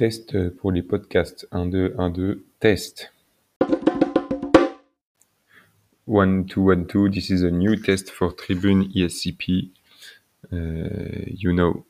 Test pour les podcasts. 1, 2, 1, 2, test. 1, 2, 1, 2, this is a new test for Tribune ESCP. Uh, you know,